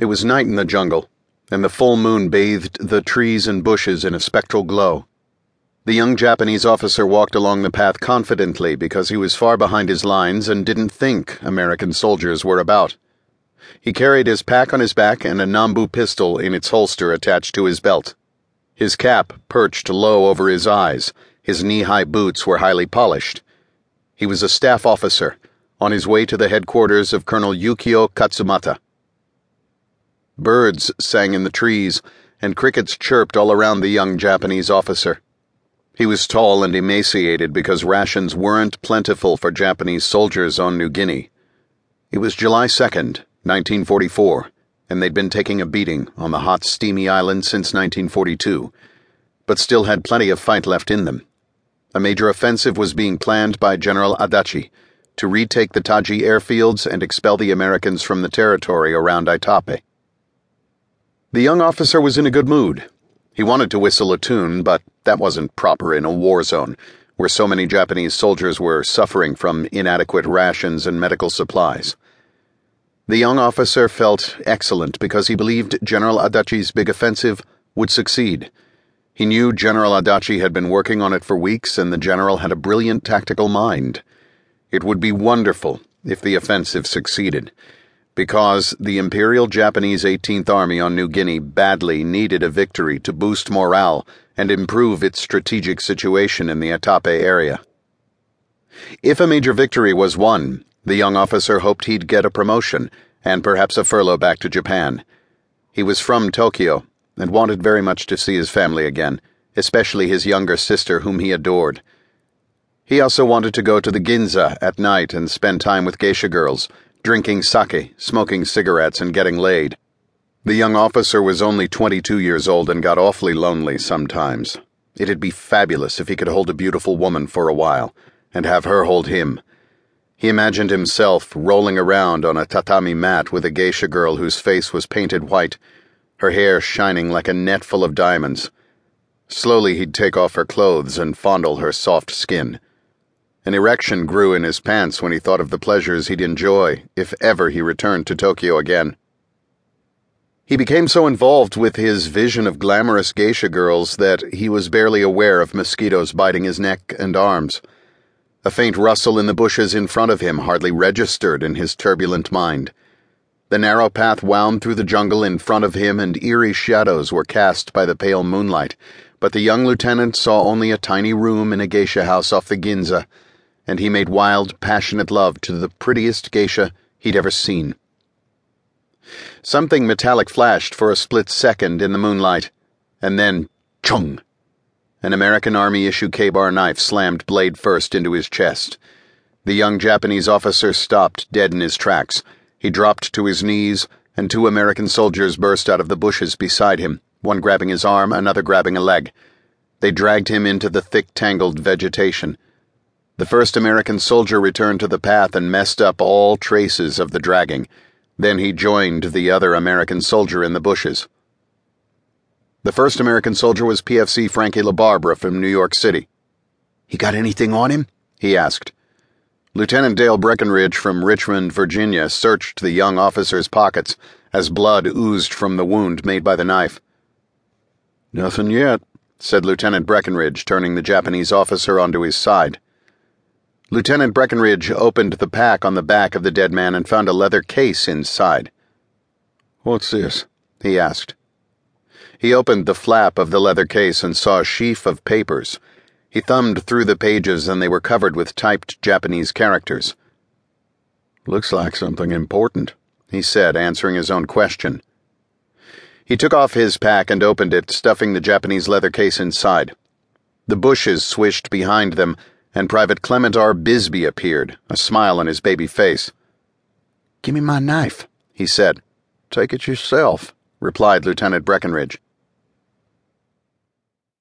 It was night in the jungle, and the full moon bathed the trees and bushes in a spectral glow. The young Japanese officer walked along the path confidently because he was far behind his lines and didn't think American soldiers were about. He carried his pack on his back and a Nambu pistol in its holster attached to his belt. His cap perched low over his eyes, his knee high boots were highly polished. He was a staff officer, on his way to the headquarters of Colonel Yukio Katsumata. Birds sang in the trees, and crickets chirped all around the young Japanese officer. He was tall and emaciated because rations weren't plentiful for Japanese soldiers on New Guinea. It was July 2nd, 1944, and they'd been taking a beating on the hot, steamy island since 1942, but still had plenty of fight left in them. A major offensive was being planned by General Adachi to retake the Tadji airfields and expel the Americans from the territory around Aitape. The young officer was in a good mood. He wanted to whistle a tune, but that wasn't proper in a war zone where so many Japanese soldiers were suffering from inadequate rations and medical supplies. The young officer felt excellent because he believed General Adachi's big offensive would succeed. He knew General Adachi had been working on it for weeks, and the general had a brilliant tactical mind. It would be wonderful if the offensive succeeded because the Imperial Japanese 18th Army on New Guinea badly needed a victory to boost morale and improve its strategic situation in the Aitape area. If a major victory was won, the young officer hoped he'd get a promotion and perhaps a furlough back to Japan. He was from Tokyo and wanted very much to see his family again, especially his younger sister, whom he adored. He also wanted to go to the Ginza at night and spend time with geisha girls drinking sake, smoking cigarettes, and getting laid. The young officer was only 22 years old and got awfully lonely sometimes. It'd be fabulous if he could hold a beautiful woman for a while, and have her hold him. He imagined himself rolling around on a tatami mat with a geisha girl whose face was painted white, her hair shining like a net full of diamonds. Slowly he'd take off her clothes and fondle her soft skin. An erection grew in his pants when he thought of the pleasures he'd enjoy if ever he returned to Tokyo again. He became so involved with his vision of glamorous geisha girls that he was barely aware of mosquitoes biting his neck and arms. A faint rustle in the bushes in front of him hardly registered in his turbulent mind. The narrow path wound through the jungle in front of him, and eerie shadows were cast by the pale moonlight, but the young lieutenant saw only a tiny room in a geisha house off the Ginza and he made wild, passionate love to the prettiest geisha he'd ever seen. Something metallic flashed for a split second in the moonlight, and then, chung! An American Army issue Ka-Bar knife slammed blade first into his chest. The young Japanese officer stopped dead in his tracks. He dropped to his knees, and two American soldiers burst out of the bushes beside him, one grabbing his arm, another grabbing a leg. They dragged him into the thick, tangled vegetation. The first American soldier returned to the path and messed up all traces of the dragging. Then he joined the other American soldier in the bushes. The first American soldier was PFC Frankie LaBarbera from New York City. He got anything on him? he asked. Lieutenant Dale Breckenridge from Richmond, Virginia, searched the young officer's pockets as blood oozed from the wound made by the knife. Nothing yet, said Lieutenant Breckenridge, turning the Japanese officer onto his side. Lieutenant Breckenridge opened the pack on the back of the dead man and found a leather case inside. What's this? he asked. He opened the flap of the leather case and saw a sheaf of papers. He thumbed through the pages and they were covered with typed Japanese characters. Looks like something important, he said, answering his own question. He took off his pack and opened it, stuffing the Japanese leather case inside. The bushes swished behind them and Private Clement R. Bisbee appeared, a smile on his baby face. Give me my knife, he said. Take it yourself, replied Lieutenant Breckenridge.